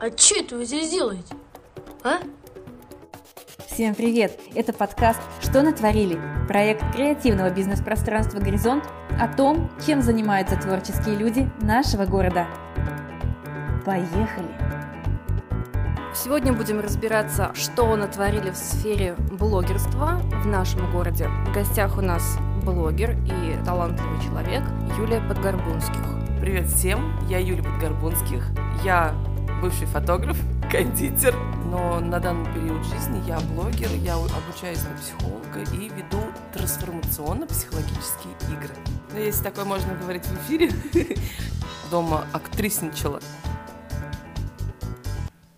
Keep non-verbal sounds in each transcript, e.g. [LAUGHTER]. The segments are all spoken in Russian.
А что это вы здесь делаете? А? Всем привет! Это подкаст «Что натворили?» Проект креативного бизнес-пространства «Горизонт» о том, чем занимаются творческие люди нашего города. Поехали! Сегодня будем разбираться, что натворили в сфере блогерства в нашем городе. В гостях у нас блогер и талантливый человек Юлия Подгорбунских. Привет всем, я Юлия Подгорбунских. Я бывший фотограф, [LAUGHS] кондитер, но на данный период жизни я блогер, я обучаюсь на психолога и веду трансформационно-психологические игры. Ну, если такое можно говорить в эфире, [LAUGHS] дома актрисничала.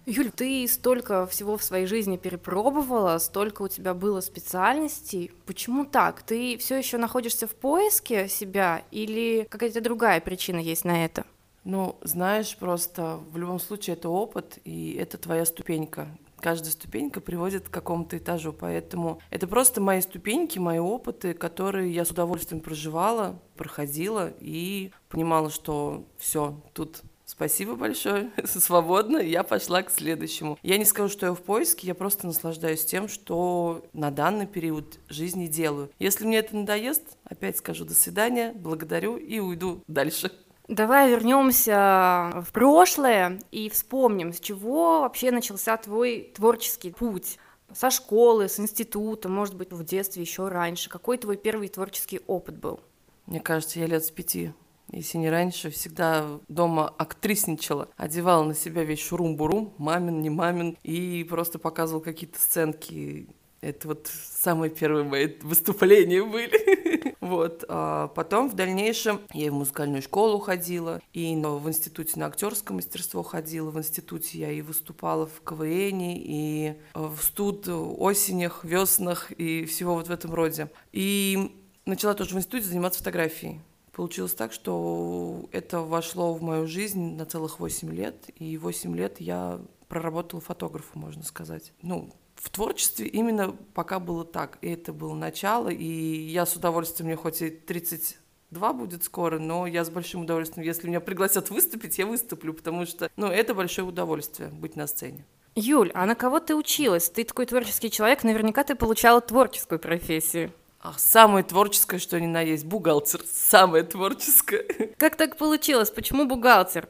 Юль, ты столько всего в своей жизни перепробовала, столько у тебя было специальностей. Почему так? Ты все еще находишься в поиске себя или какая-то другая причина есть на это? Ну, знаешь, просто в любом случае это опыт, и это твоя ступенька. Каждая ступенька приводит к какому-то этажу, поэтому это просто мои ступеньки, мои опыты, которые я с удовольствием проживала, проходила и понимала, что все, тут Спасибо большое, [LAUGHS] свободно, я пошла к следующему. Я не скажу, что я в поиске, я просто наслаждаюсь тем, что на данный период жизни делаю. Если мне это надоест, опять скажу до свидания, благодарю и уйду дальше. Давай вернемся в прошлое и вспомним, с чего вообще начался твой творческий путь. Со школы, с института, может быть, в детстве еще раньше. Какой твой первый творческий опыт был? Мне кажется, я лет с пяти если не раньше, всегда дома актрисничала, одевала на себя весь шурум-бурум, мамин, не мамин, и просто показывал какие-то сценки. Это вот самые первые мои выступления были. [LAUGHS] вот. А потом в дальнейшем я в музыкальную школу ходила, и в институте на актерское мастерство ходила. В институте я и выступала в КВН, и в студ осенях, веснах и всего вот в этом роде. И начала тоже в институте заниматься фотографией. Получилось так, что это вошло в мою жизнь на целых 8 лет, и 8 лет я проработала фотографом, можно сказать. Ну, в творчестве именно пока было так. И это было начало, и я с удовольствием, мне хоть и 32 будет скоро, но я с большим удовольствием, если меня пригласят выступить, я выступлю, потому что, ну, это большое удовольствие быть на сцене. Юль, а на кого ты училась? Ты такой творческий человек, наверняка ты получала творческую профессию. А самое творческое, что ни на есть, бухгалтер. Самое творческое. Как так получилось? Почему бухгалтер?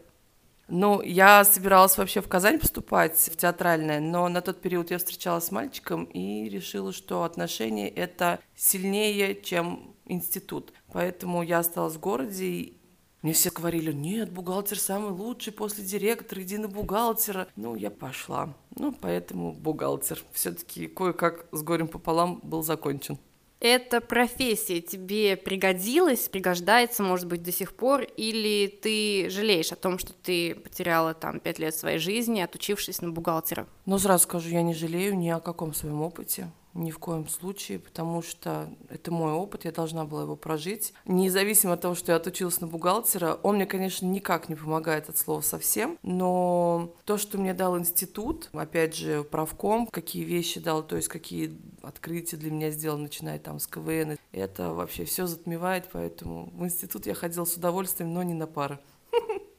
Ну, я собиралась вообще в Казань поступать, в театральное, но на тот период я встречалась с мальчиком и решила, что отношения — это сильнее, чем институт. Поэтому я осталась в городе, и мне все говорили, нет, бухгалтер самый лучший после директора, иди на бухгалтера. Ну, я пошла. Ну, поэтому бухгалтер. все таки кое-как с горем пополам был закончен эта профессия тебе пригодилась, пригождается, может быть, до сих пор, или ты жалеешь о том, что ты потеряла там пять лет своей жизни, отучившись на бухгалтера? Ну, сразу скажу, я не жалею ни о каком своем опыте. Ни в коем случае, потому что это мой опыт, я должна была его прожить. Независимо от того, что я отучилась на бухгалтера, он мне, конечно, никак не помогает от слова совсем, но то, что мне дал институт, опять же, правком, какие вещи дал, то есть какие открытия для меня сделал, начиная там с КВН, это вообще все затмевает, поэтому в институт я ходила с удовольствием, но не на пары. [LAUGHS]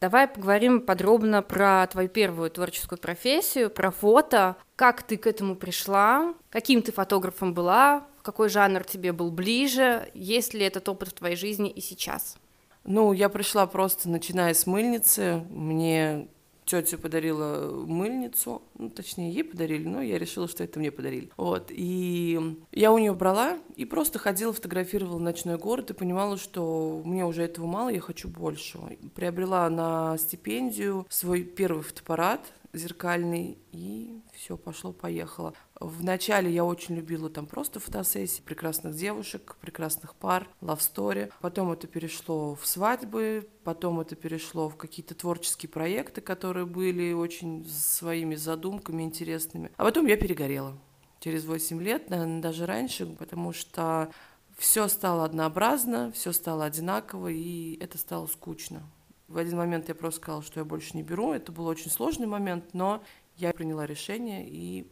Давай поговорим подробно про твою первую творческую профессию, про фото. Как ты к этому пришла? Каким ты фотографом была? Какой жанр тебе был ближе? Есть ли этот опыт в твоей жизни и сейчас? Ну, я пришла просто начиная с мыльницы. Мне тетя подарила мыльницу, ну, точнее, ей подарили, но я решила, что это мне подарили. Вот, и я у нее брала и просто ходила, фотографировала ночной город и понимала, что мне уже этого мало, я хочу большего. Приобрела на стипендию свой первый фотоаппарат, зеркальный, и все, пошло-поехало. Вначале я очень любила там просто фотосессии, прекрасных девушек, прекрасных пар, story. Потом это перешло в свадьбы, потом это перешло в какие-то творческие проекты, которые были очень своими задумками интересными. А потом я перегорела через 8 лет, наверное, даже раньше, потому что все стало однообразно, все стало одинаково, и это стало скучно. В один момент я просто сказала, что я больше не беру. Это был очень сложный момент, но я приняла решение и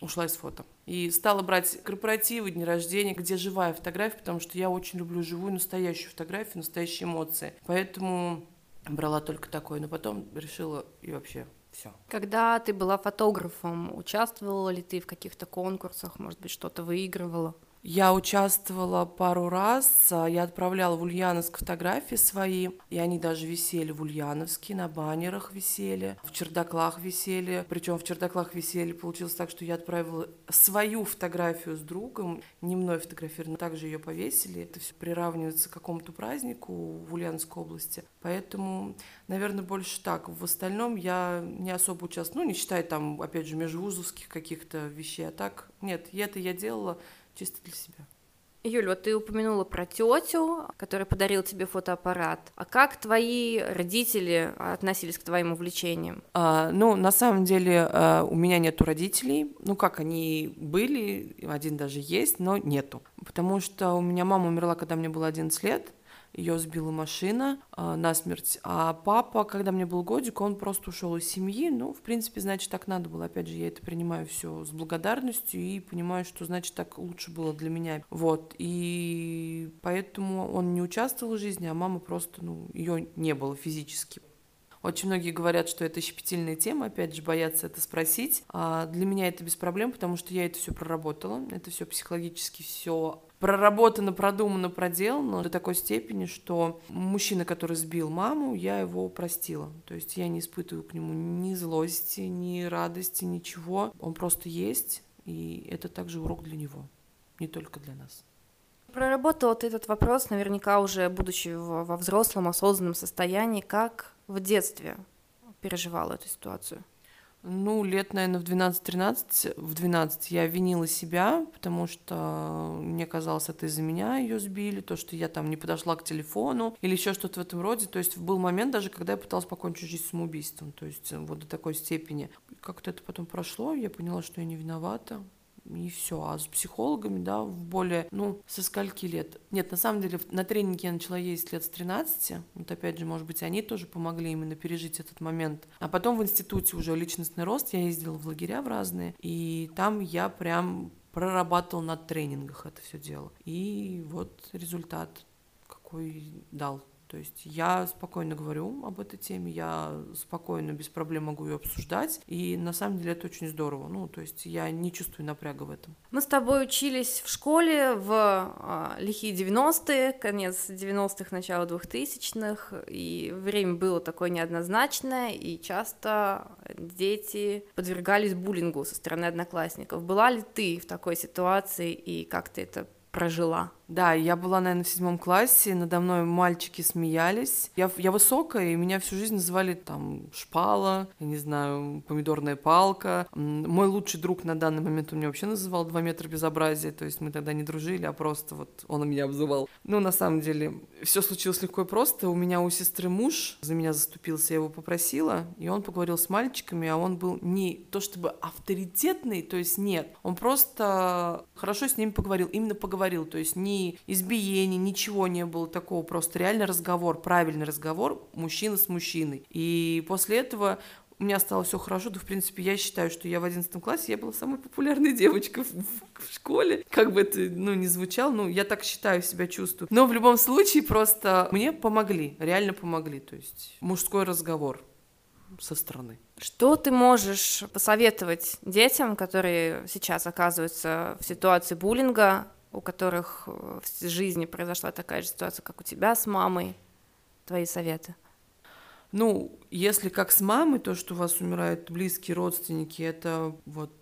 ушла из фото. И стала брать корпоративы, дни рождения, где живая фотография, потому что я очень люблю живую, настоящую фотографию, настоящие эмоции. Поэтому брала только такое, но потом решила и вообще Все. Когда ты была фотографом, участвовала ли ты в каких-то конкурсах, может быть, что-то выигрывала? Я участвовала пару раз, а, я отправляла в Ульяновск фотографии свои, и они даже висели в Ульяновске, на баннерах висели, в чердаклах висели, причем в чердаклах висели, получилось так, что я отправила свою фотографию с другом, не мной фотографировали, но также ее повесили, это все приравнивается к какому-то празднику в Ульяновской области, поэтому, наверное, больше так. В остальном я не особо участвовала, ну, не считая там, опять же, межвузовских каких-то вещей, а так, нет, это я делала чисто для себя. Юль, вот ты упомянула про тетю, которая подарила тебе фотоаппарат. А как твои родители относились к твоим увлечениям? А, ну, на самом деле, а, у меня нету родителей. Ну, как они были, один даже есть, но нету. Потому что у меня мама умерла, когда мне было 11 лет ее сбила машина э, насмерть. А папа, когда мне был годик, он просто ушел из семьи. Ну, в принципе, значит, так надо было. Опять же, я это принимаю все с благодарностью и понимаю, что, значит, так лучше было для меня. Вот. И поэтому он не участвовал в жизни, а мама просто, ну, ее не было физически. Очень многие говорят, что это щепетильная тема, опять же, боятся это спросить. А для меня это без проблем, потому что я это все проработала, это все психологически все проработано, продумано, проделано до такой степени, что мужчина, который сбил маму, я его простила. То есть я не испытываю к нему ни злости, ни радости, ничего. Он просто есть, и это также урок для него, не только для нас. Проработал ты этот вопрос, наверняка уже будучи во взрослом, осознанном состоянии, как в детстве переживала эту ситуацию? Ну, лет, наверное, в 12-13, в 12 я винила себя, потому что мне казалось, это из-за меня ее сбили, то, что я там не подошла к телефону или еще что-то в этом роде. То есть был момент даже, когда я пыталась покончить жизнь самоубийством, то есть вот до такой степени. Как-то это потом прошло, я поняла, что я не виновата, и все. А с психологами, да, в более, ну, со скольки лет? Нет, на самом деле, на тренинге я начала ездить лет с 13, вот опять же, может быть, они тоже помогли именно пережить этот момент. А потом в институте уже личностный рост, я ездила в лагеря в разные, и там я прям прорабатывал на тренингах это все дело. И вот результат какой дал. То есть я спокойно говорю об этой теме, я спокойно, без проблем могу ее обсуждать, и на самом деле это очень здорово. Ну, то есть я не чувствую напряга в этом. Мы с тобой учились в школе в а, лихие 90-е, конец 90-х, начало 2000-х, и время было такое неоднозначное, и часто дети подвергались буллингу со стороны одноклассников. Была ли ты в такой ситуации, и как ты это прожила? Да, я была, наверное, в седьмом классе, надо мной мальчики смеялись. Я, я высокая, и меня всю жизнь называли там шпала, я не знаю, помидорная палка. Мой лучший друг на данный момент у меня вообще называл два метра безобразия, то есть мы тогда не дружили, а просто вот он меня обзывал. Ну, на самом деле, все случилось легко и просто. У меня у сестры муж за меня заступился, я его попросила, и он поговорил с мальчиками, а он был не то чтобы авторитетный, то есть нет, он просто хорошо с ними поговорил, именно поговорил, то есть не избиений, ничего не было такого, просто реально разговор, правильный разговор мужчина с мужчиной. И после этого у меня стало все хорошо, да, в принципе, я считаю, что я в одиннадцатом классе, я была самой популярной [LAUGHS] девочкой в, в, в школе, как бы это, ну, не звучало, ну, я так считаю, себя чувствую. Но в любом случае просто мне помогли, реально помогли, то есть мужской разговор со стороны. Что ты можешь посоветовать детям, которые сейчас оказываются в ситуации буллинга, у которых в жизни произошла такая же ситуация, как у тебя с мамой, твои советы? Ну, если как с мамой, то, что у вас умирают близкие родственники, это вот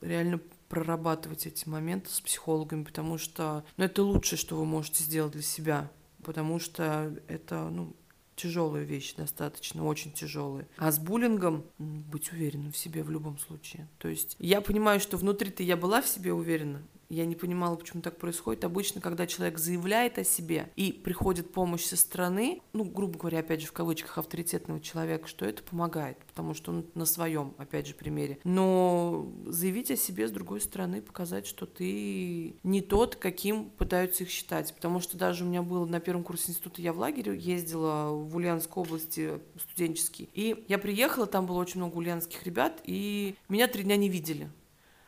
реально прорабатывать эти моменты с психологами, потому что ну, это лучшее, что вы можете сделать для себя, потому что это ну, тяжелая вещь, достаточно, очень тяжелая. А с буллингом быть уверенным в себе в любом случае. То есть я понимаю, что внутри-то я была в себе уверена, я не понимала, почему так происходит. Обычно, когда человек заявляет о себе и приходит помощь со стороны, ну, грубо говоря, опять же, в кавычках, авторитетного человека, что это помогает, потому что он на своем, опять же, примере. Но заявить о себе с другой стороны, показать, что ты не тот, каким пытаются их считать. Потому что даже у меня было на первом курсе института, я в лагере ездила в Ульяновской области студенческий. И я приехала, там было очень много ульяновских ребят, и меня три дня не видели.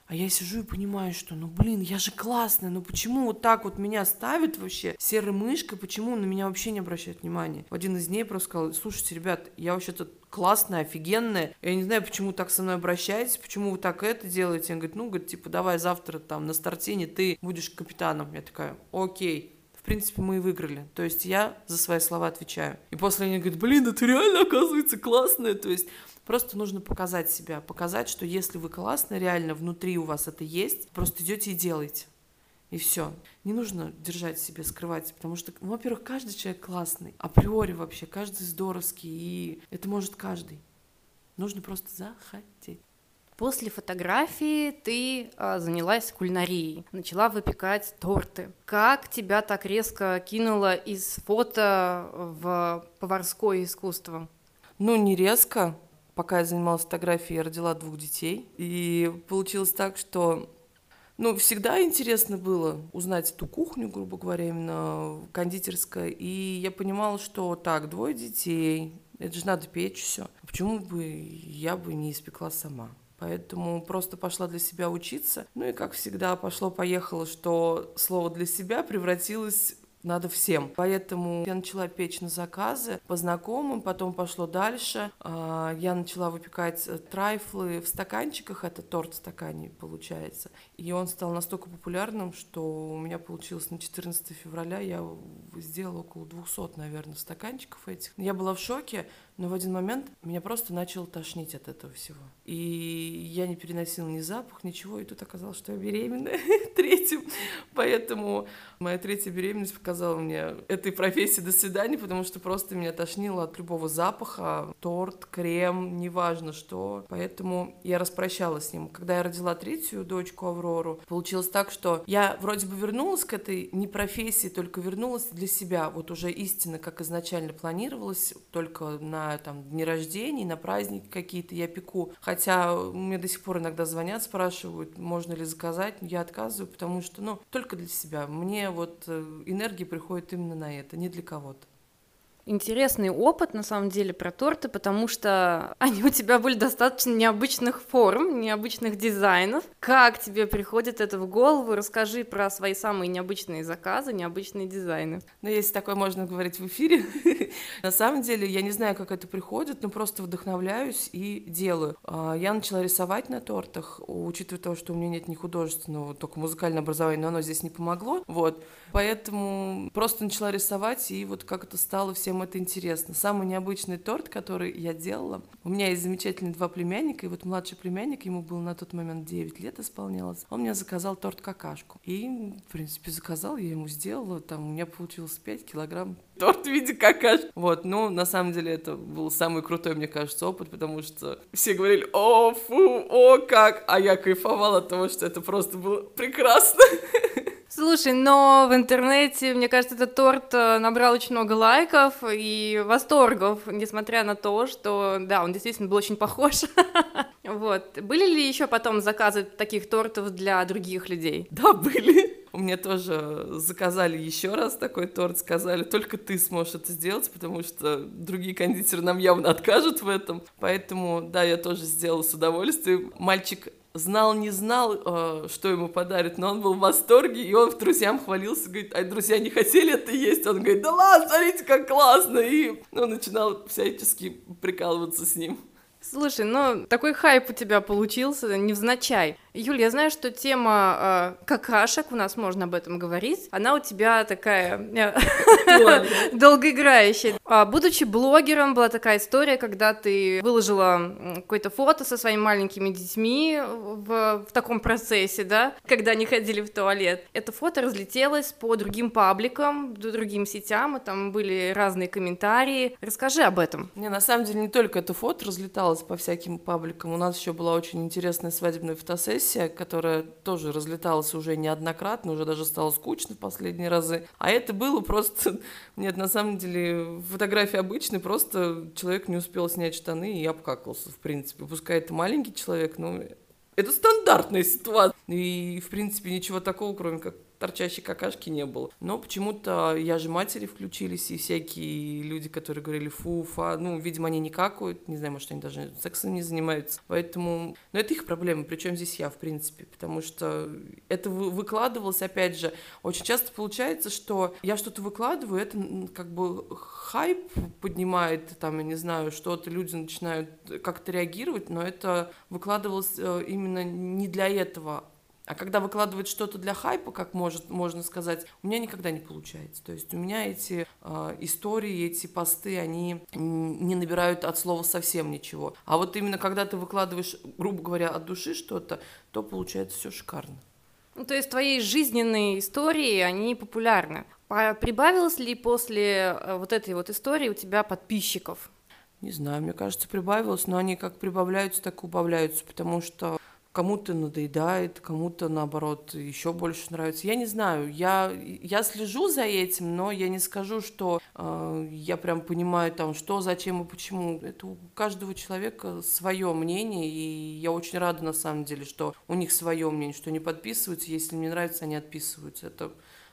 А я сижу и понимаю, что, ну, блин, я же классная, ну почему вот так вот меня ставят вообще серой мышкой, почему на меня вообще не обращают внимания? Один из дней просто сказал, слушайте, ребят, я вообще-то классная, офигенная. Я не знаю, почему так со мной обращаетесь, почему вы так это делаете. Он говорит, ну, говорит, типа, давай завтра там на стартине ты будешь капитаном. Я такая, окей В принципе, мы и выиграли. То есть я за свои слова отвечаю. И после они говорят, блин, это реально оказывается классная. То есть просто нужно показать себя, показать, что если вы классная, реально внутри у вас это есть, просто идете и делаете. И все. Не нужно держать себе, скрывать, потому что, ну, во-первых, каждый человек классный, априори вообще, каждый здоровский, и это может каждый. Нужно просто захотеть. После фотографии ты э, занялась кулинарией, начала выпекать торты. Как тебя так резко кинуло из фото в поварское искусство? Ну, не резко. Пока я занималась фотографией, я родила двух детей. И получилось так, что ну, всегда интересно было узнать эту кухню, грубо говоря, именно кондитерская. И я понимала, что так, двое детей, это же надо печь все. Почему бы я бы не испекла сама? Поэтому просто пошла для себя учиться. Ну и, как всегда, пошло-поехало, что слово «для себя» превратилось надо всем. Поэтому я начала печь на заказы по знакомым, потом пошло дальше. А, я начала выпекать э, трайфлы в стаканчиках, это торт в стакане получается. И он стал настолько популярным, что у меня получилось на 14 февраля, я сделала около 200, наверное, стаканчиков этих. Я была в шоке, но в один момент меня просто начало тошнить от этого всего. И я не переносила ни запах, ничего, и тут оказалось, что я беременна [LAUGHS] третьим. Поэтому моя третья беременность показала мне этой профессии до свидания, потому что просто меня тошнило от любого запаха, торт, крем, неважно что. Поэтому я распрощалась с ним. Когда я родила третью дочку Аврору, получилось так, что я вроде бы вернулась к этой не профессии, только вернулась для себя, вот уже истинно, как изначально планировалось, только на на там, дни рождения, на праздники какие-то я пеку. Хотя мне до сих пор иногда звонят, спрашивают, можно ли заказать. Я отказываю, потому что, ну, только для себя. Мне вот э, энергия приходит именно на это, не для кого-то интересный опыт, на самом деле, про торты, потому что [LAUGHS] они у тебя были достаточно необычных форм, необычных дизайнов. Как тебе приходит это в голову? Расскажи про свои самые необычные заказы, необычные дизайны. Ну, если такое можно говорить в эфире, [LAUGHS] на самом деле я не знаю, как это приходит, но просто вдохновляюсь и делаю. А, я начала рисовать на тортах, учитывая то, что у меня нет ни художественного, только музыкальное образование, но оно здесь не помогло. Вот. Поэтому просто начала рисовать, и вот как это стало всем это интересно. Самый необычный торт, который я делала, у меня есть замечательные два племянника, и вот младший племянник, ему было на тот момент 9 лет исполнялось, он мне заказал торт-какашку. И, в принципе, заказал, я ему сделала, там у меня получилось 5 килограмм торт в виде какашки. Вот, ну, на самом деле, это был самый крутой, мне кажется, опыт, потому что все говорили, о, фу, о, как, а я кайфовала от того, что это просто было прекрасно. [LAUGHS] Слушай, но в интернете, мне кажется, этот торт э, набрал очень много лайков и восторгов, несмотря на то, что, да, он действительно был очень похож. [LAUGHS] Вот. Были ли еще потом заказы таких тортов для других людей? [LAUGHS] Да, были. Меня тоже заказали еще раз такой торт, сказали, только ты сможешь это сделать, потому что другие кондитеры нам явно откажут в этом. Поэтому, да, я тоже сделала с удовольствием. Мальчик знал, не знал, э, что ему подарят, но он был в восторге, и он в друзьям хвалился, говорит, а друзья не хотели это есть? Он говорит, да ладно, смотрите, как классно, и он начинал всячески прикалываться с ним. Слушай, ну такой хайп у тебя получился невзначай. Юль, я знаю, что тема э, какашек, у нас можно об этом говорить, она у тебя такая э, [LAUGHS] долгоиграющая. А, будучи блогером, была такая история, когда ты выложила какое-то фото со своими маленькими детьми в, в таком процессе, да, когда они ходили в туалет. Это фото разлетелось по другим пабликам, другим сетям, и там были разные комментарии. Расскажи об этом. Не, на самом деле не только это фото разлеталось по всяким пабликам, у нас еще была очень интересная свадебная фотосессия, сессия, которая тоже разлеталась уже неоднократно, уже даже стало скучно в последние разы. А это было просто... [LAUGHS] Нет, на самом деле, фотография обычная, просто человек не успел снять штаны и обкакался, в принципе. Пускай это маленький человек, но это стандартная ситуация. И, в принципе, ничего такого, кроме как торчащей какашки не было. Но почему-то я же матери включились, и всякие люди, которые говорили фу, фа, ну, видимо, они не какают, не знаю, может, они даже сексом не занимаются. Поэтому, но это их проблема, причем здесь я, в принципе, потому что это выкладывалось, опять же, очень часто получается, что я что-то выкладываю, это как бы хайп поднимает, там, я не знаю, что-то люди начинают как-то реагировать, но это выкладывалось э, именно не для этого, а когда выкладывать что-то для хайпа, как может, можно сказать, у меня никогда не получается. То есть у меня эти э, истории, эти посты, они не набирают от слова совсем ничего. А вот именно когда ты выкладываешь, грубо говоря, от души что-то, то получается все шикарно. Ну, то есть твои жизненные истории, они популярны. Прибавилось ли после э, вот этой вот истории у тебя подписчиков? Не знаю, мне кажется, прибавилось, но они как прибавляются, так и убавляются, потому что кому-то надоедает, кому-то, наоборот, еще больше нравится. Я не знаю, я, я слежу за этим, но я не скажу, что э, я прям понимаю, там, что, зачем и почему. Это у каждого человека свое мнение, и я очень рада, на самом деле, что у них свое мнение, что они подписываются, если мне нравится, они отписываются. Это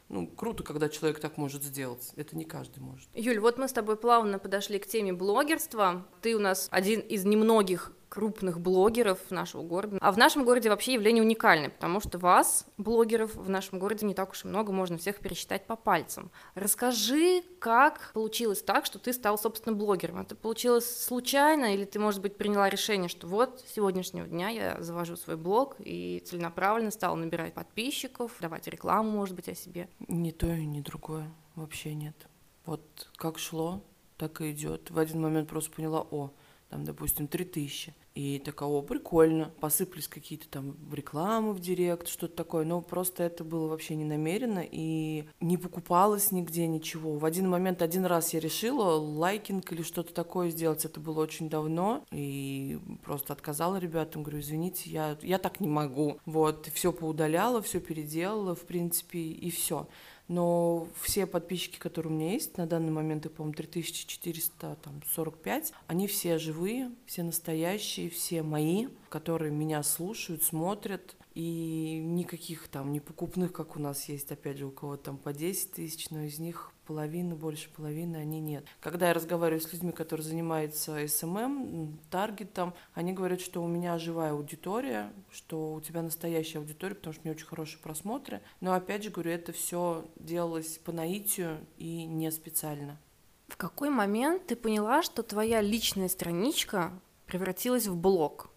ну, круто, когда человек так может сделать. Это не каждый может. Юль, вот мы с тобой плавно подошли к теме блогерства. Ты у нас один из немногих крупных блогеров нашего города. А в нашем городе вообще явление уникальное, потому что вас, блогеров, в нашем городе не так уж и много, можно всех пересчитать по пальцам. Расскажи, как получилось так, что ты стал, собственно, блогером? Это получилось случайно, или ты, может быть, приняла решение, что вот с сегодняшнего дня я завожу свой блог и целенаправленно стала набирать подписчиков, давать рекламу, может быть, о себе? Ни то и ни другое. Вообще нет. Вот как шло, так и идет. В один момент просто поняла, о, там, допустим, 3000. И такая, о, прикольно. Посыпались какие-то там рекламы в директ, что-то такое. Но просто это было вообще не намеренно и не покупалось нигде ничего. В один момент, один раз я решила лайкинг или что-то такое сделать. Это было очень давно. И просто отказала ребятам. Говорю, извините, я, я так не могу. Вот, все поудаляла, все переделала, в принципе, и все но все подписчики, которые у меня есть, на данный момент, их, по-моему, 3445, они все живые, все настоящие, все мои, которые меня слушают, смотрят, и никаких там не покупных, как у нас есть, опять же, у кого-то там по 10 тысяч, но из них половина, больше половины, они нет. Когда я разговариваю с людьми, которые занимаются SMM, таргетом, они говорят, что у меня живая аудитория, что у тебя настоящая аудитория, потому что у меня очень хорошие просмотры. Но опять же говорю, это все делалось по наитию и не специально. В какой момент ты поняла, что твоя личная страничка превратилась в блог?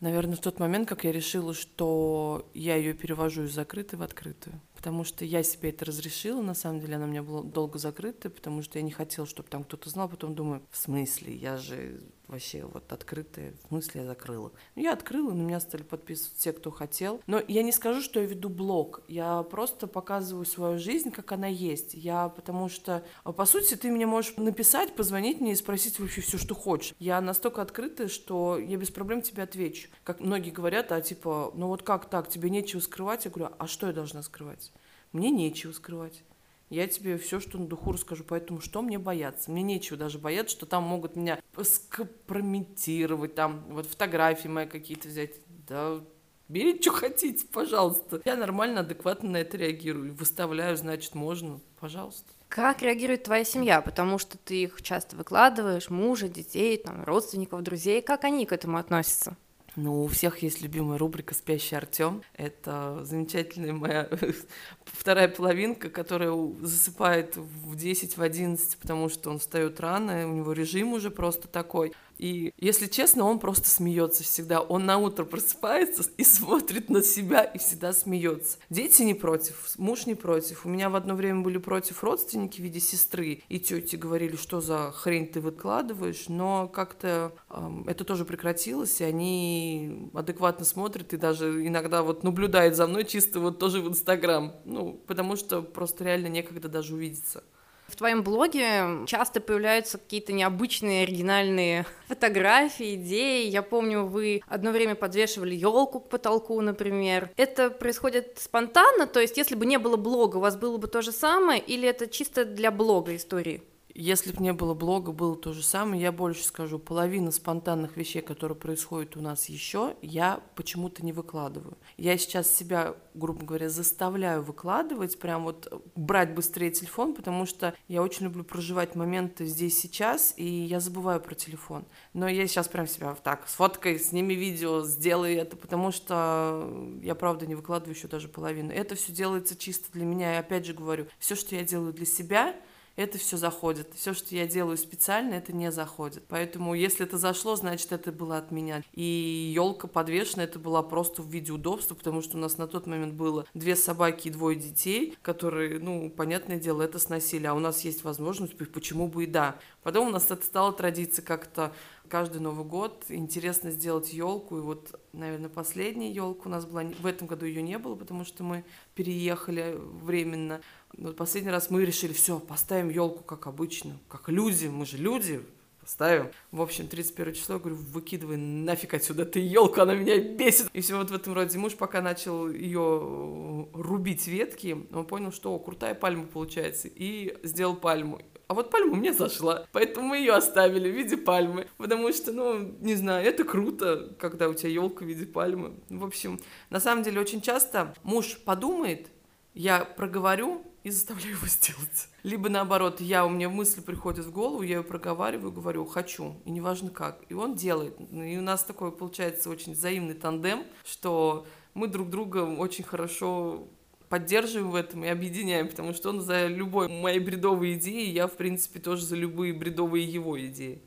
Наверное, в тот момент, как я решила, что я ее перевожу из закрытой в открытую. Потому что я себе это разрешила, на самом деле она у меня была долго закрыта, потому что я не хотела, чтобы там кто-то знал, потом думаю, в смысле, я же вообще вот открытая, в смысле я закрыла. Ну, я открыла, на меня стали подписываться все, кто хотел. Но я не скажу, что я веду блог, я просто показываю свою жизнь, как она есть. Я, потому что, а, по сути, ты мне можешь написать, позвонить мне и спросить вообще все, что хочешь. Я настолько открытая, что я без проблем тебе отвечу. Как многие говорят, а типа, ну вот как так, тебе нечего скрывать? Я говорю, а что я должна скрывать? Мне нечего скрывать. Я тебе все, что на духу расскажу, поэтому что мне бояться? Мне нечего даже бояться, что там могут меня скомпрометировать, там вот фотографии мои какие-то взять. Да, берите, что хотите, пожалуйста. Я нормально, адекватно на это реагирую. Выставляю, значит, можно, пожалуйста. Как реагирует твоя семья? Потому что ты их часто выкладываешь, мужа, детей, там, родственников, друзей. Как они к этому относятся? Ну, у всех есть любимая рубрика «Спящий Артем». Это замечательная моя [LAUGHS] вторая половинка, которая засыпает в 10, в 11, потому что он встает рано, у него режим уже просто такой. И, если честно, он просто смеется всегда. Он на утро просыпается и смотрит на себя и всегда смеется. Дети не против, муж не против. У меня в одно время были против родственники в виде сестры и тети говорили, что за хрень ты выкладываешь, но как-то эм, это тоже прекратилось, и они адекватно смотрят и даже иногда вот наблюдают за мной чисто вот тоже в Инстаграм. Ну, потому что просто реально некогда даже увидеться. В твоем блоге часто появляются какие-то необычные, оригинальные [LAUGHS] фотографии, идеи. Я помню, вы одно время подвешивали елку к потолку, например. Это происходит спонтанно, то есть если бы не было блога, у вас было бы то же самое, или это чисто для блога истории? Если бы не было блога, было то же самое. Я больше скажу, половина спонтанных вещей, которые происходят у нас еще, я почему-то не выкладываю. Я сейчас себя, грубо говоря, заставляю выкладывать, прям вот брать быстрее телефон, потому что я очень люблю проживать моменты здесь сейчас, и я забываю про телефон. Но я сейчас прям себя так, сфоткай, сними видео, сделай это, потому что я правда не выкладываю еще даже половину. Это все делается чисто для меня, и опять же говорю, все, что я делаю для себя, это все заходит. Все, что я делаю специально, это не заходит. Поэтому, если это зашло, значит, это было от меня. И елка подвешена, это была просто в виде удобства, потому что у нас на тот момент было две собаки и двое детей, которые, ну, понятное дело, это сносили. А у нас есть возможность, почему бы и да. Потом у нас это стало традицией как-то каждый Новый год интересно сделать елку. И вот, наверное, последняя елка у нас была. В этом году ее не было, потому что мы переехали временно. Но последний раз мы решили, все, поставим елку как обычно, как люди, мы же люди, поставим. В общем, 31 число, я говорю, выкидывай нафиг отсюда ты елку, она меня бесит. И все вот в этом роде. Муж пока начал ее рубить ветки, он понял, что о, крутая пальма получается, и сделал пальму. А вот пальма мне зашла, поэтому мы ее оставили в виде пальмы, потому что, ну, не знаю, это круто, когда у тебя елка в виде пальмы. В общем, на самом деле очень часто муж подумает, я проговорю и заставляю его сделать. Либо наоборот, я, у меня мысль приходит в голову, я ее проговариваю, говорю, хочу, и неважно как. И он делает. И у нас такой получается очень взаимный тандем, что мы друг друга очень хорошо поддерживаем в этом и объединяем, потому что он за любой моей бредовой идеи, я, в принципе, тоже за любые бредовые его идеи.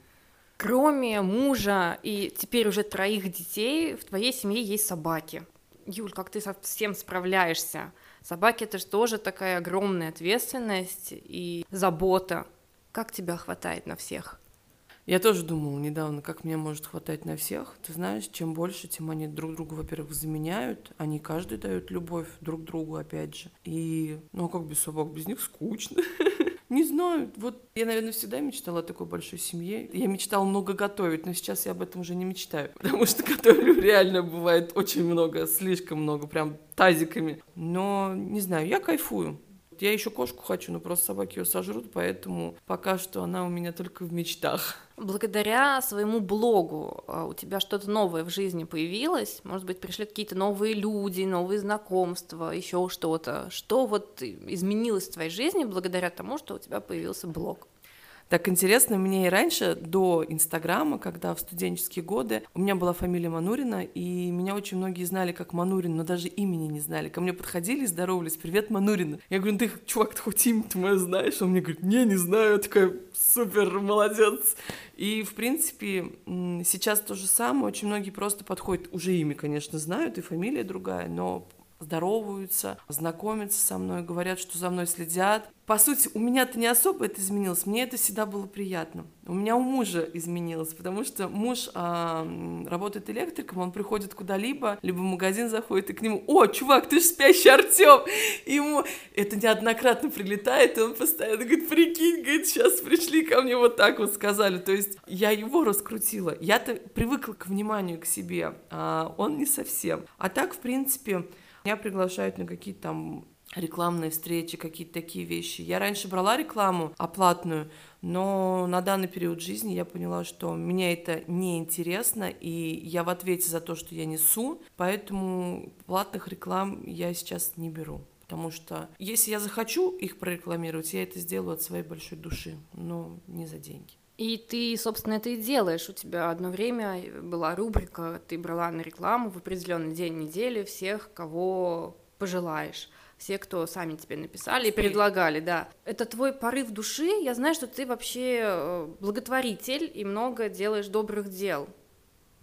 Кроме мужа и теперь уже троих детей, в твоей семье есть собаки. Юль, как ты со всем справляешься? Собаки это же тоже такая огромная ответственность и забота. Как тебя хватает на всех? Я тоже думала недавно, как мне может хватать на всех. Ты знаешь, чем больше, тем они друг друга, во-первых, заменяют. Они каждый дают любовь друг другу, опять же. И, ну, а как без собак? Без них скучно. [LAUGHS] Не знаю. Вот я, наверное, всегда мечтала о такой большой семье. Я мечтала много готовить, но сейчас я об этом уже не мечтаю. [LAUGHS] Потому что готовлю реально бывает очень много, слишком много, прям тазиками. Но, не знаю, я кайфую. Я еще кошку хочу, но просто собаки ее сожрут, поэтому пока что она у меня только в мечтах. Благодаря своему блогу а, у тебя что-то новое в жизни появилось? Может быть, пришли какие-то новые люди, новые знакомства, еще что-то? Что вот изменилось в твоей жизни благодаря тому, что у тебя появился блог? Так интересно, мне и раньше, до Инстаграма, когда в студенческие годы, у меня была фамилия Манурина, и меня очень многие знали как Манурин, но даже имени не знали. Ко мне подходили и здоровались, привет, Манурина. Я говорю, ну ты, чувак, ты хоть имя-то мое знаешь? Он мне говорит, не, не знаю, я такая, супер, молодец. И, в принципе, сейчас то же самое, очень многие просто подходят, уже имя, конечно, знают, и фамилия другая, но здороваются, знакомятся со мной, говорят, что за мной следят. По сути, у меня-то не особо это изменилось, мне это всегда было приятно. У меня у мужа изменилось, потому что муж а, работает электриком, он приходит куда-либо, либо в магазин заходит, и к нему, о, чувак, ты же спящий Артем! Ему это неоднократно прилетает, и он постоянно говорит, прикинь, говорит, сейчас пришли ко мне вот так вот сказали. То есть я его раскрутила. Я-то привыкла к вниманию к себе, а он не совсем. А так, в принципе, меня приглашают на какие-то там рекламные встречи, какие-то такие вещи. Я раньше брала рекламу оплатную, но на данный период жизни я поняла, что мне это не интересно, и я в ответе за то, что я несу, поэтому платных реклам я сейчас не беру. Потому что если я захочу их прорекламировать, я это сделаю от своей большой души, но не за деньги. И ты, собственно, это и делаешь. У тебя одно время была рубрика, ты брала на рекламу в определенный день недели всех, кого пожелаешь. Все, кто сами тебе написали и предлагали, да. Это твой порыв души. Я знаю, что ты вообще э, благотворитель и много делаешь добрых дел.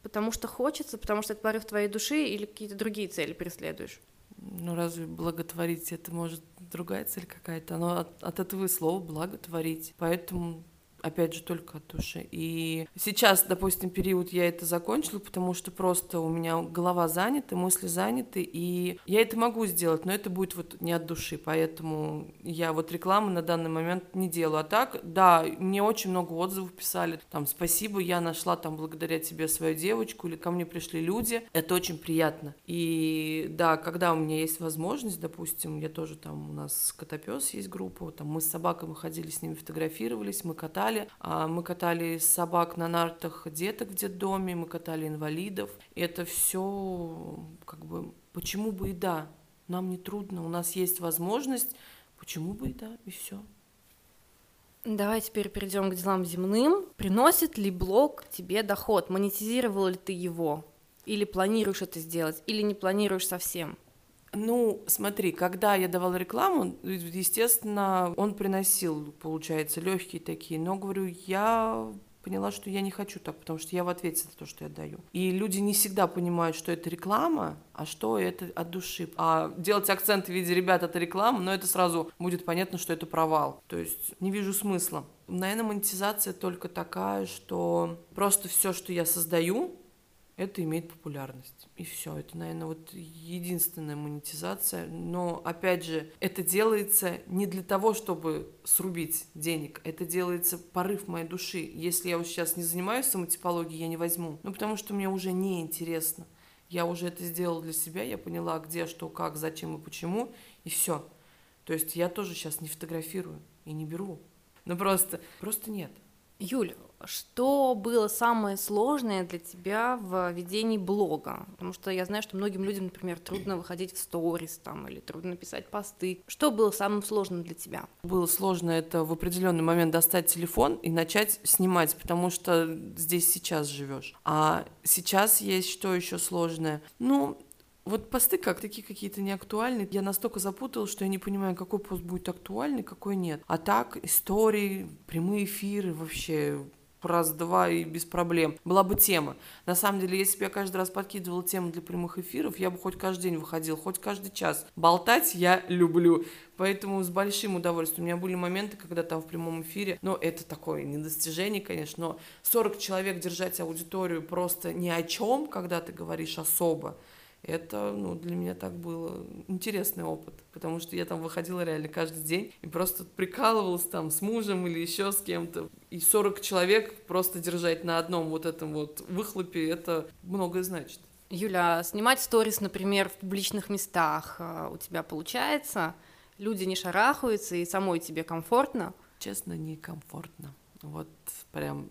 Потому что хочется, потому что это порыв твоей души или какие-то другие цели преследуешь? Ну, разве благотворить это может другая цель какая-то? Оно от, от этого и слова благотворить. Поэтому опять же, только от души. И сейчас, допустим, период я это закончила, потому что просто у меня голова занята, мысли заняты, и я это могу сделать, но это будет вот не от души, поэтому я вот рекламу на данный момент не делаю. А так, да, мне очень много отзывов писали, там, спасибо, я нашла там благодаря тебе свою девочку, или ко мне пришли люди, это очень приятно. И да, когда у меня есть возможность, допустим, я тоже там, у нас котопес есть группа, там мы с собакой, мы ходили с ними, фотографировались, мы катали, а мы катали собак на нартах деток в детдоме, мы катали инвалидов, и это все как бы, почему бы и да, нам не трудно, у нас есть возможность, почему бы и да, и все. Давай теперь перейдем к делам земным. Приносит ли блог тебе доход? Монетизировал ли ты его? Или планируешь это сделать? Или не планируешь совсем? Ну, смотри, когда я давала рекламу, естественно, он приносил, получается, легкие такие, но говорю, я поняла, что я не хочу так, потому что я в ответе за то, что я даю. И люди не всегда понимают, что это реклама, а что это от души. А делать акцент в виде «ребят, это реклама», но это сразу будет понятно, что это провал. То есть не вижу смысла. Наверное, монетизация только такая, что просто все, что я создаю, это имеет популярность. И все. Это, наверное, вот единственная монетизация. Но, опять же, это делается не для того, чтобы срубить денег. Это делается порыв моей души. Если я вот сейчас не занимаюсь самотипологией, я не возьму. Ну, потому что мне уже не интересно. Я уже это сделала для себя, я поняла, где, что, как, зачем и почему, и все. То есть я тоже сейчас не фотографирую и не беру. Ну просто, просто нет. Юль, что было самое сложное для тебя в ведении блога? Потому что я знаю, что многим людям, например, трудно выходить в сторис там, или трудно писать посты. Что было самым сложным для тебя? Было сложно это в определенный момент достать телефон и начать снимать, потому что здесь сейчас живешь. А сейчас есть что еще сложное? Ну, вот посты как такие какие-то неактуальные. Я настолько запуталась, что я не понимаю, какой пост будет актуальный, какой нет. А так, истории, прямые эфиры, вообще раз-два и без проблем. Была бы тема. На самом деле, если бы я каждый раз подкидывала тему для прямых эфиров, я бы хоть каждый день выходил, хоть каждый час. Болтать я люблю. Поэтому с большим удовольствием. У меня были моменты, когда там в прямом эфире, ну, это такое недостижение, конечно, но 40 человек держать аудиторию просто ни о чем, когда ты говоришь особо, это, ну, для меня так было интересный опыт, потому что я там выходила реально каждый день и просто прикалывалась там с мужем или еще с кем-то. И 40 человек просто держать на одном вот этом вот выхлопе, это многое значит. Юля, снимать сторис, например, в публичных местах а, у тебя получается? Люди не шарахаются, и самой тебе комфортно? Честно, некомфортно. Вот прям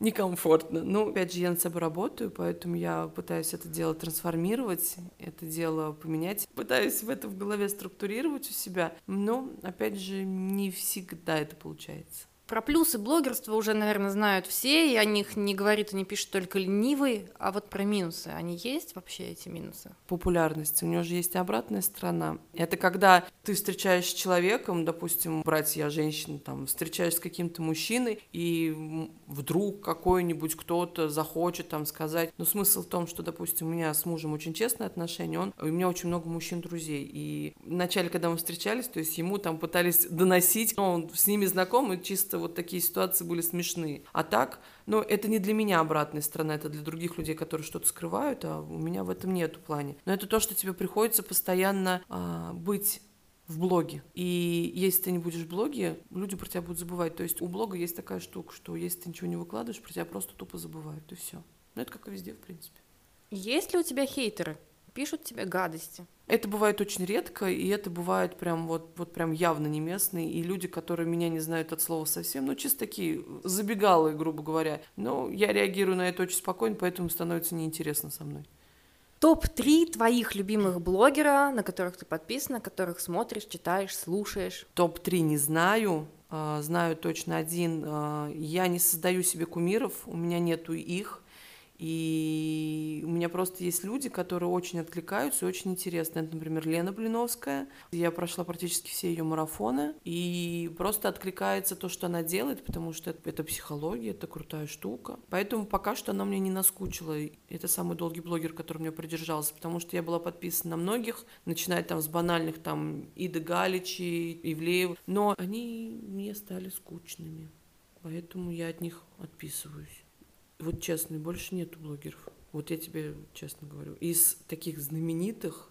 некомфортно. Ну, опять же, я над собой работаю, поэтому я пытаюсь это дело трансформировать, это дело поменять, пытаюсь в это в голове структурировать у себя, но, опять же, не всегда это получается. Про плюсы блогерства уже, наверное, знают все, и о них не говорит и не пишет только ленивый, а вот про минусы, они есть вообще, эти минусы? Популярность, у него же есть обратная сторона. Это когда ты встречаешься с человеком, допустим, братья, женщины, там, встречаешься с каким-то мужчиной, и вдруг какой-нибудь кто-то захочет там сказать, но смысл в том, что, допустим, у меня с мужем очень честные отношения, он, у меня очень много мужчин-друзей, и вначале, когда мы встречались, то есть ему там пытались доносить, но он с ними знаком, и чисто вот такие ситуации были смешные. А так, ну, это не для меня обратная сторона, это для других людей, которые что-то скрывают, а у меня в этом нету плане. Но это то, что тебе приходится постоянно а, быть в блоге. И если ты не будешь в блоге, люди про тебя будут забывать. То есть у блога есть такая штука, что если ты ничего не выкладываешь, про тебя просто тупо забывают, и все. Ну, это как и везде, в принципе. Есть ли у тебя хейтеры? Пишут тебе гадости? Это бывает очень редко, и это бывает прям вот, вот прям явно не местные, и люди, которые меня не знают от слова совсем, ну, чисто такие забегалы, грубо говоря. Но я реагирую на это очень спокойно, поэтому становится неинтересно со мной. Топ-3 твоих любимых блогера, на которых ты подписана, которых смотришь, читаешь, слушаешь? Топ-3 не знаю, а, знаю точно один. А, я не создаю себе кумиров, у меня нету их. И у меня просто есть люди, которые очень откликаются и очень интересны. Это, например, Лена Блиновская. Я прошла практически все ее марафоны. И просто откликается то, что она делает, потому что это, это психология, это крутая штука. Поэтому пока что она мне не наскучила. Это самый долгий блогер, который меня придержался, потому что я была подписана на многих, начиная там с банальных там Иды Галичи, Ивлеев. Но они мне стали скучными поэтому я от них отписываюсь. Вот честно, больше нету блогеров. Вот я тебе честно говорю. Из таких знаменитых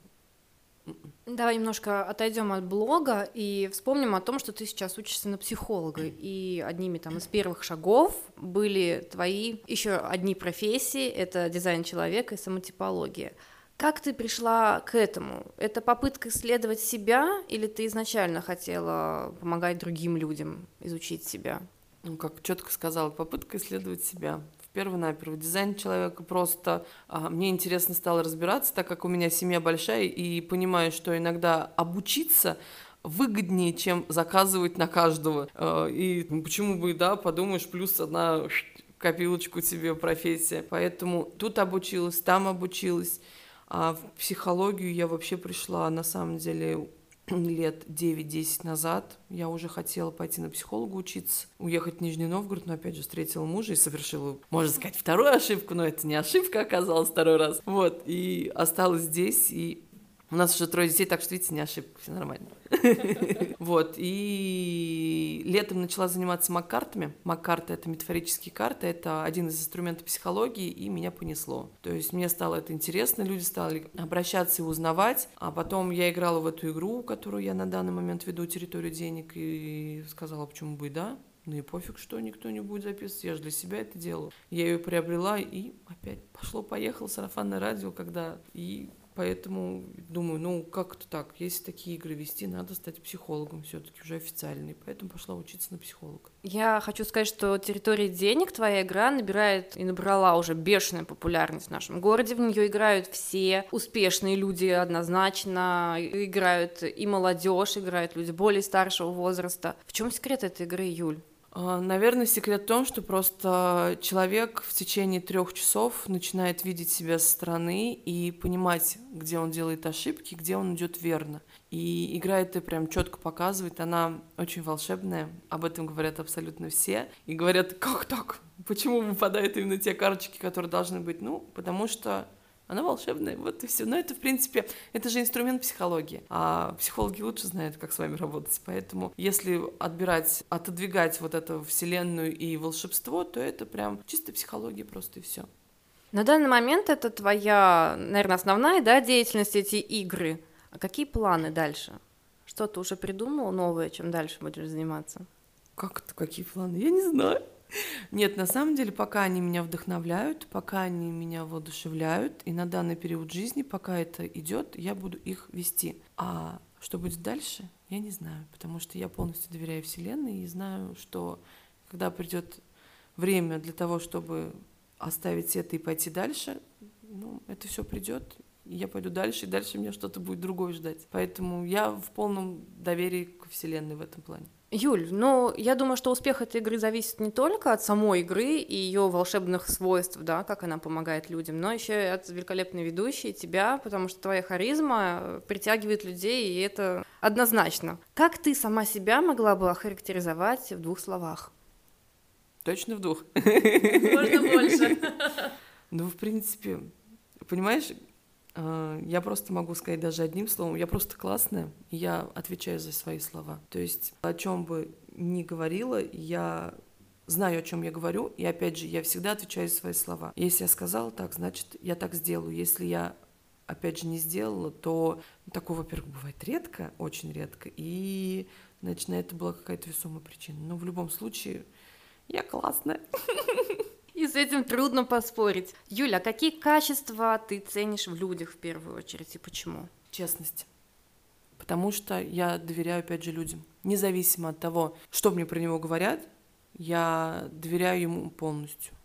Давай немножко отойдем от блога и вспомним о том, что ты сейчас учишься на психолога. И одними там из первых шагов были твои еще одни профессии: это дизайн человека и самотипология. Как ты пришла к этому? Это попытка исследовать себя, или ты изначально хотела помогать другим людям изучить себя? Ну, как четко сказала, попытка исследовать себя перво-наперво. Дизайн человека просто... А, мне интересно стало разбираться, так как у меня семья большая, и понимаю, что иногда обучиться выгоднее, чем заказывать на каждого. А, и почему бы, да, подумаешь, плюс одна копилочку тебе профессия. Поэтому тут обучилась, там обучилась. А в психологию я вообще пришла, на самом деле, [CLEARS THROAT] лет 9-10 назад я уже хотела пойти на психолога учиться, уехать в Нижний Новгород, но опять же встретила мужа и совершила, можно сказать, вторую ошибку, но это не ошибка оказалась второй раз. Вот, и осталась здесь, и у нас уже трое детей, так что, видите, не ошибка, все нормально. [LAUGHS] Вот, и летом начала заниматься маккартами. Маккарты — это метафорические карты, это один из инструментов психологии, и меня понесло. То есть мне стало это интересно, люди стали обращаться и узнавать, а потом я играла в эту игру, которую я на данный момент веду, «Территорию денег», и сказала, почему бы и да, ну и пофиг, что никто не будет записывать, я же для себя это делаю. Я ее приобрела, и опять пошло-поехало сарафанное радио, когда и Поэтому думаю, ну как-то так, если такие игры вести, надо стать психологом все-таки уже официальный. Поэтому пошла учиться на психолога. Я хочу сказать, что территория денег твоя игра набирает и набрала уже бешеную популярность в нашем городе. В нее играют все успешные люди однозначно, играют и молодежь, играют люди более старшего возраста. В чем секрет этой игры, Юль? А, наверное, секрет в том, что просто человек в течение трех часов начинает видеть себя со стороны и понимать, где он делает ошибки, где он идет верно. И игра это прям четко показывает, она очень волшебная, об этом говорят абсолютно все. И говорят, как так? Почему выпадают именно те карточки, которые должны быть? Ну, потому что она волшебная, вот и все. Но это, в принципе, это же инструмент психологии. А психологи лучше знают, как с вами работать. Поэтому, если отбирать, отодвигать вот эту вселенную и волшебство, то это прям чисто психология просто и все. На данный момент это твоя, наверное, основная да, деятельность, эти игры. А какие планы дальше? Что ты уже придумал новое, чем дальше будешь заниматься? Как это, какие планы? Я не знаю. [LAUGHS] Нет, на самом деле, пока они меня вдохновляют, пока они меня воодушевляют, и на данный период жизни, пока это идет, я буду их вести. А что будет дальше, я не знаю, потому что я полностью доверяю Вселенной и знаю, что когда придет время для того, чтобы оставить это и пойти дальше, ну, это все придет, я пойду дальше, и дальше меня что-то будет другое ждать. Поэтому я в полном доверии к Вселенной в этом плане. Юль, ну, я думаю, что успех этой игры зависит не только от самой игры и ее волшебных свойств, да, как она помогает людям, но еще и от великолепной ведущей, тебя, потому что твоя харизма притягивает людей, и это однозначно. Как ты сама себя могла бы охарактеризовать в двух словах? Точно в двух? Можно больше. Ну, в принципе, понимаешь, я просто могу сказать даже одним словом, я просто классная, я отвечаю за свои слова. То есть о чем бы ни говорила, я знаю, о чем я говорю, и опять же, я всегда отвечаю за свои слова. Если я сказала так, значит, я так сделаю. Если я опять же, не сделала, то такого, во-первых, бывает редко, очень редко, и, значит, на это была какая-то весомая причина. Но в любом случае, я классная. [LAUGHS] И с этим трудно поспорить. Юля, а какие качества ты ценишь в людях в первую очередь и почему? Честность. Потому что я доверяю, опять же, людям. Независимо от того, что мне про него говорят, я доверяю ему полностью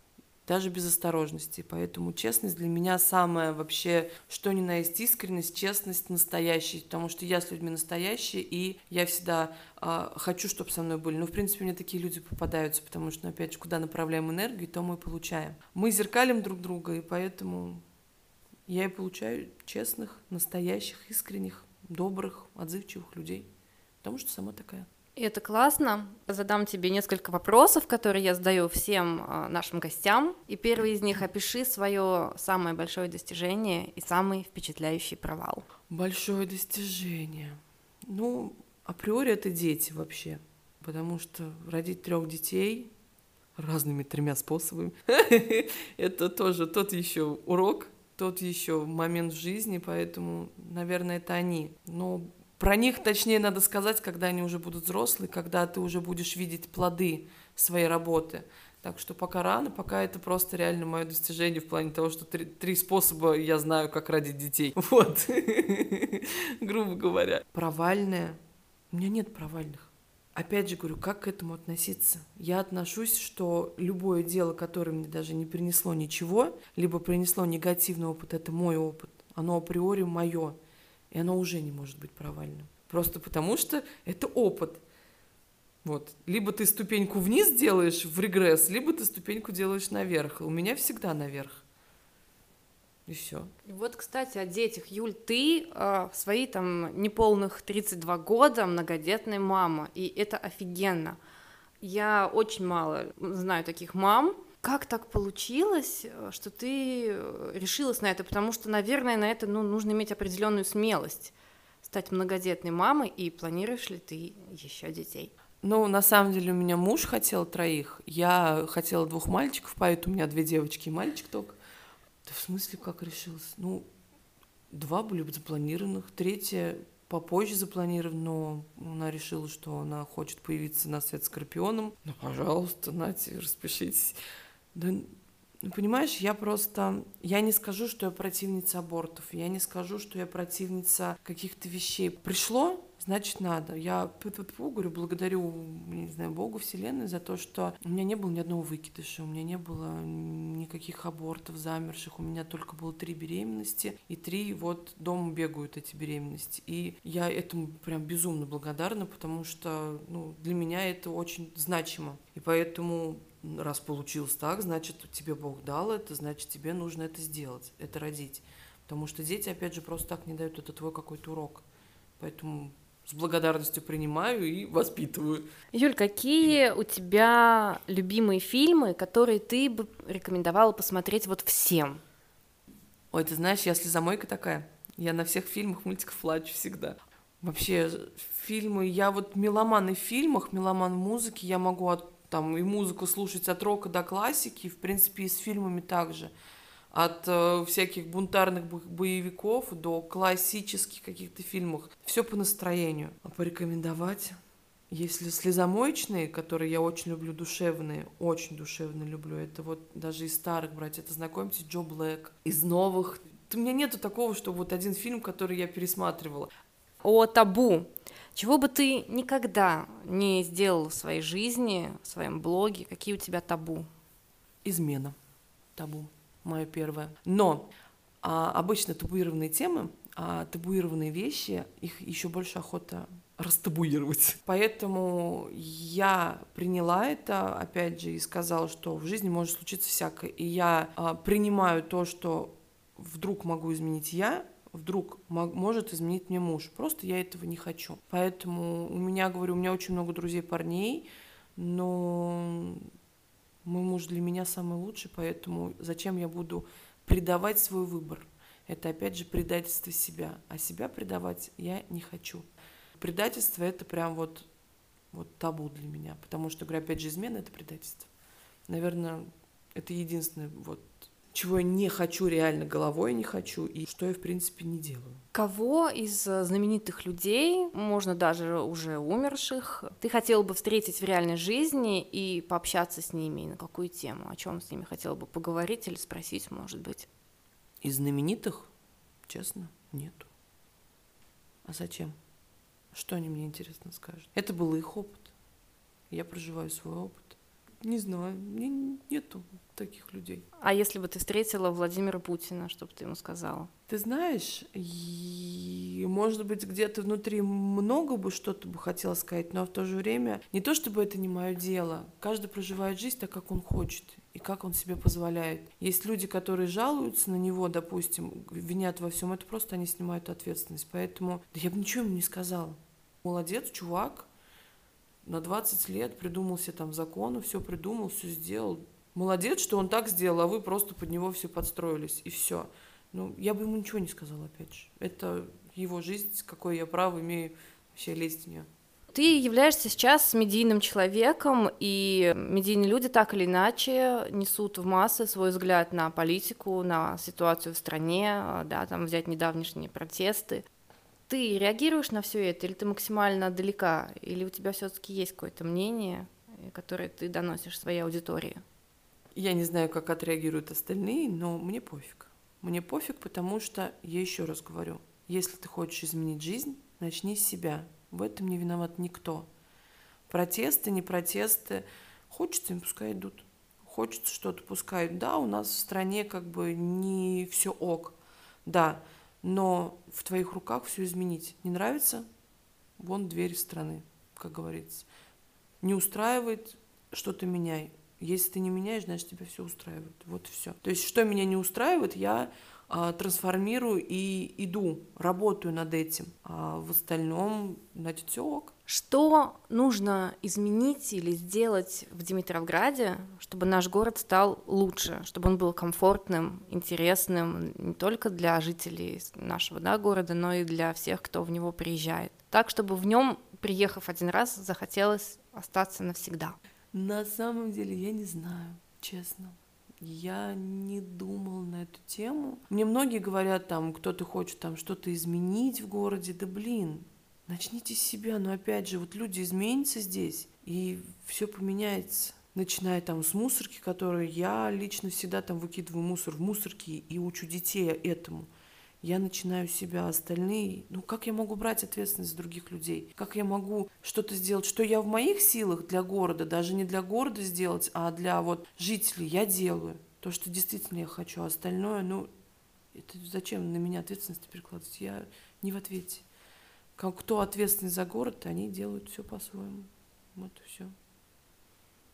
даже без осторожности. Поэтому честность для меня самое вообще, что ни на есть искренность, честность настоящая, потому что я с людьми настоящая, и я всегда э, хочу, чтобы со мной были. Ну, в принципе, мне такие люди попадаются, потому что, ну, опять же, куда направляем энергию, то мы получаем. Мы зеркалим друг друга, и поэтому я и получаю честных, настоящих, искренних, добрых, отзывчивых людей, потому что сама такая. Это классно. Задам тебе несколько вопросов, которые я задаю всем а, нашим гостям. И первый из них опиши свое самое большое достижение и самый впечатляющий провал. Большое достижение. Ну, априори это дети вообще. Потому что родить трех детей разными тремя способами. [LAUGHS] Это тоже тот еще урок, тот еще момент в жизни, поэтому, наверное, это они. Но про них, точнее, надо сказать, когда они уже будут взрослые, когда ты уже будешь видеть плоды своей работы. Так что пока рано, пока это просто реально мое достижение в плане того, что три, три способа я знаю, как родить детей. [LAUGHS] Вот, грубо говоря. Провальная. У меня нет провальных. Опять же говорю, как к этому относиться? Я отношусь, что любое дело, которое мне даже не принесло ничего, либо принесло негативный опыт, это мой опыт. Оно априори мое, и оно уже не может быть провальным. Просто потому что это опыт. Вот. Либо ты ступеньку вниз делаешь в регресс, либо ты ступеньку делаешь наверх. У меня всегда наверх. И все. Вот, кстати, о детях. Юль, ты э, в свои там неполных 32 года многодетная мама, и это офигенно. Я очень мало знаю таких мам. Как так получилось, что ты решилась на это? Потому что, наверное, на это ну, нужно иметь определенную смелость стать многодетной мамой, и планируешь ли ты еще детей? Ну, на самом деле, у меня муж хотел троих, я хотела двух мальчиков, поэтому у меня две девочки и мальчик только. Да в смысле, как решилась? Ну, два были запланированных, третья попозже запланирована, но она решила, что она хочет появиться на свет скорпионом. Ну, пожалуйста, нате, распишитесь. Да, ну, понимаешь, я просто... Я не скажу, что я противница абортов, я не скажу, что я противница каких-то вещей. Пришло, значит надо. Я говорю, благодарю, не знаю, Богу, Вселенной за то, что у меня не было ни одного выкидыша, у меня не было никаких абортов замерших, у меня только было три беременности, и три вот дома бегают эти беременности. И я этому прям безумно благодарна, потому что ну, для меня это очень значимо. И поэтому раз получилось так, значит, тебе Бог дал это, значит, тебе нужно это сделать, это родить. Потому что дети, опять же, просто так не дают, это твой какой-то урок. Поэтому с благодарностью принимаю и воспитываю. Юль, какие у тебя любимые фильмы, которые ты бы рекомендовала посмотреть вот всем? Ой, ты знаешь, я слезомойка такая. Я на всех фильмах, мультиках плачу всегда. Вообще, фильмы, я вот меломан и в фильмах, меломан в музыке, я могу от, там и музыку слушать от рока до классики, в принципе, и с фильмами также от э, всяких бунтарных боевиков до классических каких-то фильмов. Все по настроению. А порекомендовать? Если слезомоечные, которые я очень люблю, душевные, очень душевно люблю, это вот даже из старых брать, это знакомьтесь, Джо Блэк. Из новых, у меня нету такого, что вот один фильм, который я пересматривала. О табу. Чего бы ты никогда не сделал в своей жизни, в своем блоге, какие у тебя табу? Измена. Табу мое первое. Но а, обычно табуированные темы, а табуированные вещи, их еще больше охота растабуировать. Поэтому я приняла это, опять же, и сказала, что в жизни может случиться всякое. И я а, принимаю то, что вдруг могу изменить я, вдруг может изменить мне муж. Просто я этого не хочу. Поэтому у меня, говорю, у меня очень много друзей парней, но мой муж для меня самый лучший, поэтому зачем я буду предавать свой выбор? Это опять же предательство себя, а себя предавать я не хочу. Предательство это прям вот, вот табу для меня, потому что, говорю, опять же, измена это предательство. Наверное, это единственное вот чего я не хочу реально головой не хочу и что я в принципе не делаю. Кого из э, знаменитых людей, можно даже уже умерших, ты хотел бы встретить в реальной жизни и пообщаться с ними и на какую тему, о чем с ними хотел бы поговорить или спросить, может быть? Из знаменитых, честно, нету. А зачем? Что они мне интересно скажут? Это был их опыт. Я проживаю свой опыт. Не знаю, мне нету таких людей. А если бы ты встретила Владимира Путина, что бы ты ему сказала? Ты знаешь, и, может быть, где-то внутри много бы что-то бы хотела сказать, но в то же время не то, чтобы это не мое дело. Каждый проживает жизнь так, как он хочет и как он себе позволяет. Есть люди, которые жалуются на него, допустим, винят во всем, это просто они снимают ответственность. Поэтому да я бы ничего ему не сказала. Молодец, чувак, на 20 лет придумал себе там законы, все придумал, все сделал. Молодец, что он так сделал, а вы просто под него все подстроились, и все. Ну, я бы ему ничего не сказала, опять же. Это его жизнь, какое я право имею вообще лезть в нее. Ты являешься сейчас медийным человеком, и медийные люди так или иначе несут в массы свой взгляд на политику, на ситуацию в стране, да, там взять недавнешние протесты. Ты реагируешь на все это, или ты максимально далека, или у тебя все-таки есть какое-то мнение, которое ты доносишь своей аудитории? Я не знаю, как отреагируют остальные, но мне пофиг. Мне пофиг, потому что, я еще раз говорю, если ты хочешь изменить жизнь, начни с себя. В этом не виноват никто. Протесты, не протесты. Хочется им, пускай идут. Хочется что-то, пускай. Да, у нас в стране как бы не все ок. Да, но в твоих руках все изменить. Не нравится? Вон дверь страны, как говорится. Не устраивает, что-то меняй. Если ты не меняешь, значит тебя все устраивает. Вот все. То есть, что меня не устраивает, я а, трансформирую и иду, работаю над этим. А в остальном, значит, все ок. Что нужно изменить или сделать в Димитровграде, чтобы наш город стал лучше, чтобы он был комфортным, интересным не только для жителей нашего да, города, но и для всех, кто в него приезжает. Так, чтобы в нем, приехав один раз, захотелось остаться навсегда. На самом деле я не знаю, честно. Я не думал на эту тему. Мне многие говорят, там, кто-то хочет там что-то изменить в городе. Да блин, начните с себя. Но опять же, вот люди изменятся здесь, и все поменяется. Начиная там с мусорки, которую я лично всегда там выкидываю мусор в мусорки и учу детей этому я начинаю себя, остальные, ну как я могу брать ответственность за других людей? Как я могу что-то сделать, что я в моих силах для города, даже не для города сделать, а для вот жителей я делаю. То, что действительно я хочу, а остальное, ну, это зачем на меня ответственность перекладывать? Я не в ответе. Как кто ответственный за город, они делают все по-своему. Вот и все.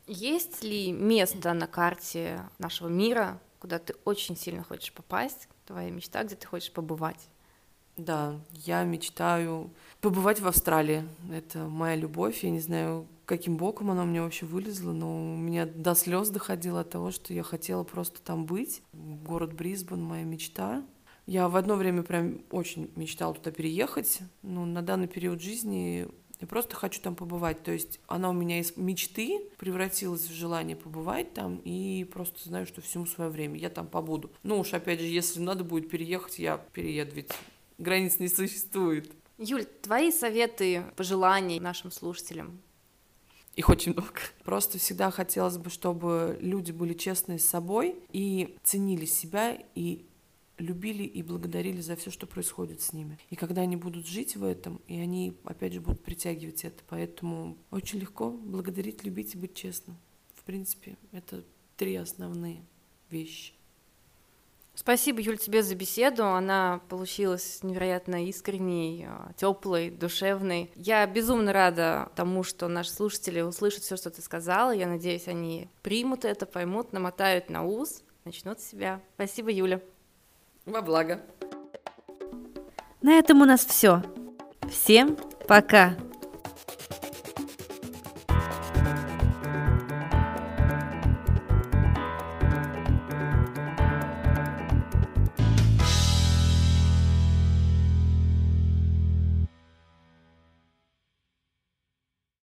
Есть ли место на карте нашего мира, куда ты очень сильно хочешь попасть, твоя мечта, где ты хочешь побывать? Да, я мечтаю побывать в Австралии. Это моя любовь. Я не знаю, каким боком она у меня вообще вылезла, но у меня до слез доходило от того, что я хотела просто там быть. Город Брисбен — моя мечта. Я в одно время прям очень мечтала туда переехать, но на данный период жизни я просто хочу там побывать. То есть она у меня из мечты превратилась в желание побывать там, и просто знаю, что всему свое время. Я там побуду. Ну уж опять же, если надо будет переехать, я перееду, ведь границ не существует. Юль, твои советы, пожелания нашим слушателям? Их очень много. Просто всегда хотелось бы, чтобы люди были честны с собой и ценили себя и любили и благодарили за все, что происходит с ними. И когда они будут жить в этом, и они, опять же, будут притягивать это. Поэтому очень легко благодарить, любить и быть честным. В принципе, это три основные вещи. Спасибо, Юль, тебе за беседу. Она получилась невероятно искренней, а, теплой, душевной. Я безумно рада тому, что наши слушатели услышат все, что ты сказала. Я надеюсь, они примут это, поймут, намотают на ус, начнут себя. Спасибо, Юля. Во благо. На этом у нас все. Всем пока!